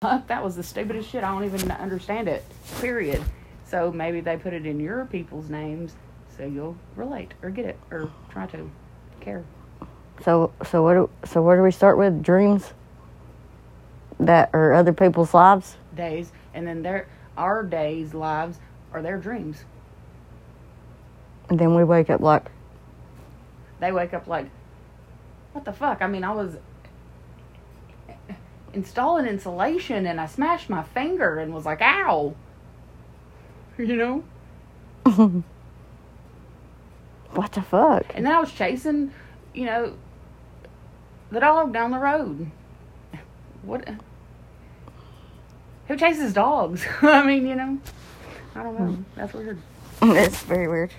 that was the stupidest shit. I don't even understand it. Period. So maybe they put it in your people's names so you'll relate or get it or try to care. So so what do, so where do we start with dreams that are other people's lives? Days and then their our days lives are their dreams. And then we wake up like They wake up like, what the fuck? I mean, I was installing insulation and I smashed my finger and was like, ow. You know? what the fuck? And then I was chasing, you know, the dog down the road. What? Who chases dogs? I mean, you know, I don't know. Hmm. That's weird. It's very weird.